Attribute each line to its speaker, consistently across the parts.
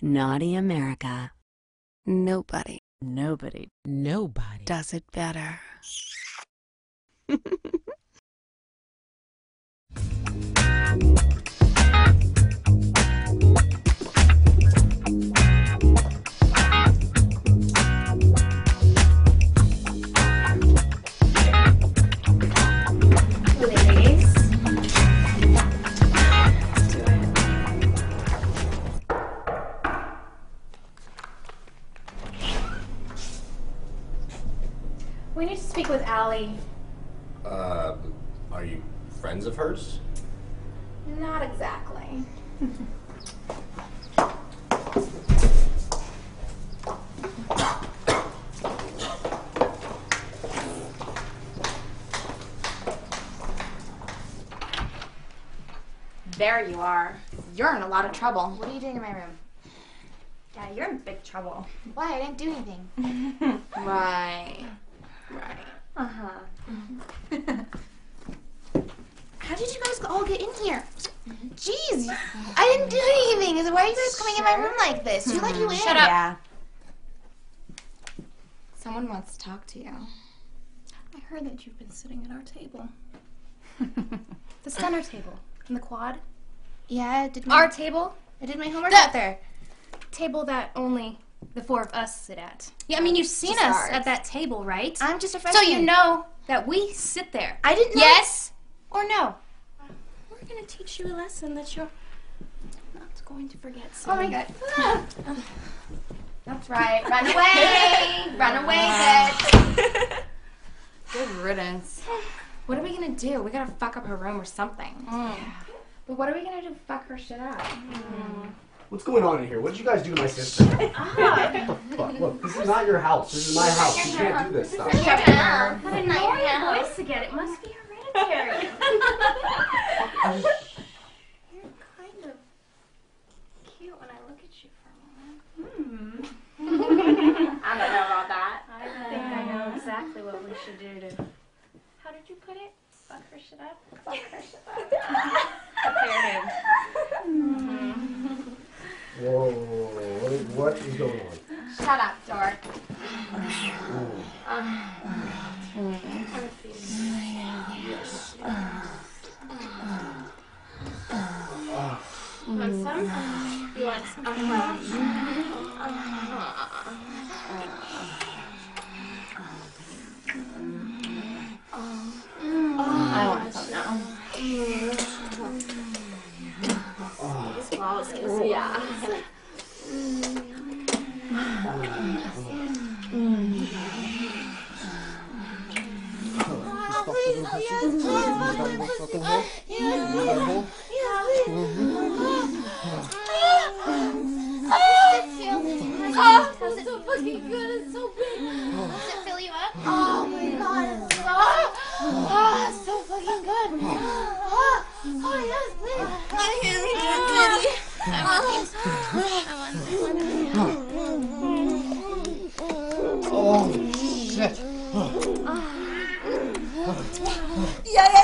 Speaker 1: Naughty America.
Speaker 2: Nobody
Speaker 1: Nobody, nobody.
Speaker 2: does it better.
Speaker 3: We need to speak with Allie.
Speaker 4: Uh, are you friends of hers?
Speaker 3: Not exactly. There you are. You're in a lot of trouble.
Speaker 5: What are you doing in my room?
Speaker 3: Yeah, you're in big trouble.
Speaker 5: Why? I didn't do anything.
Speaker 3: Right. Right. Uh huh.
Speaker 5: How did you guys all get in here? Jeez, I didn't do anything. Why are you guys coming in my room like this? You like you in.
Speaker 3: Shut up.
Speaker 1: Yeah.
Speaker 5: Someone wants to talk to you.
Speaker 3: I heard that you've been sitting at our table. the center table in the quad.
Speaker 5: Yeah, I did my,
Speaker 3: Our table.
Speaker 5: I did my homework
Speaker 3: The-
Speaker 5: out there.
Speaker 3: Table that only the four of us sit at. Yeah, I mean you've seen
Speaker 5: Just
Speaker 3: us
Speaker 5: ours.
Speaker 3: at that table, right?
Speaker 5: I'm just a freshman.
Speaker 3: so you know that we sit there.
Speaker 5: I didn't know.
Speaker 3: Yes or no? We're gonna teach you a lesson that you're not going to forget.
Speaker 5: Oh my god. That's right. Run away. Run away, bitch.
Speaker 3: Good riddance. What are we gonna do? We gotta fuck up her room or something. Mm. But what are we gonna do? Fuck her shit up. Mm.
Speaker 6: What's going on in here? What did you guys do to my sister? What the fuck? Look, this is not your house. This is my house. You can't do this stuff.
Speaker 3: Shut up. What a your voice again. It must be hereditary. You're kind of cute when I look at you for a moment. Hmm. I don't know about that. I think I know exactly what we should do to. How did you put it? Fuck her shit up? Fuck her shit up. there it is.
Speaker 6: Whoa, what is, what is going on?
Speaker 3: Shut up, dork. Want some? You want wants. I want some now.
Speaker 5: These walls
Speaker 6: can see.
Speaker 5: Yeah. Oh, shit. Yeah, yeah.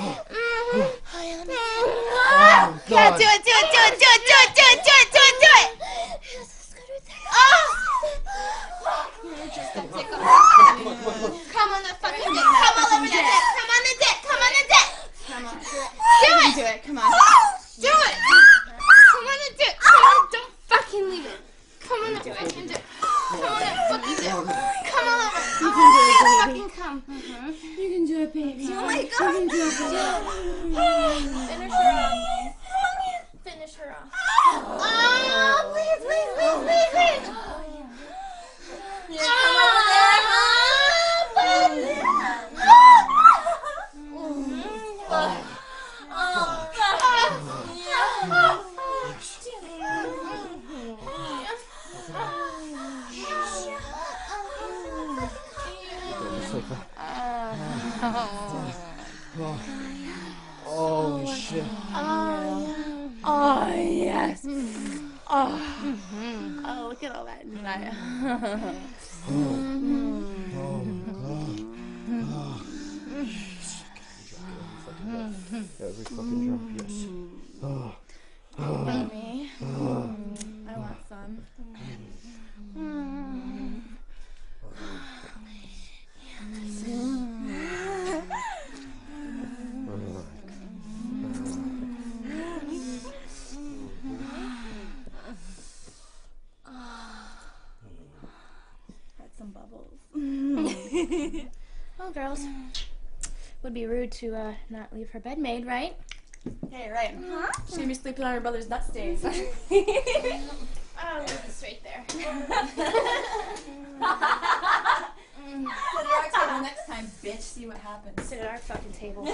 Speaker 5: Oh, oh, God. do it, 一定啊 Oh, yes. Oh. oh, look at all that oh. oh, nut.
Speaker 6: Every fucking drop, yes. Oh,
Speaker 5: Me. I want some.
Speaker 3: Had some bubbles. well, girls, would be rude to uh, not leave her bed made, right?
Speaker 5: Hey, right. She's gonna be sleeping on her brother's nut stains.
Speaker 3: Oh, leave this right there.
Speaker 5: Put it on our table next time, bitch. See what happens.
Speaker 3: Sit at our fucking table.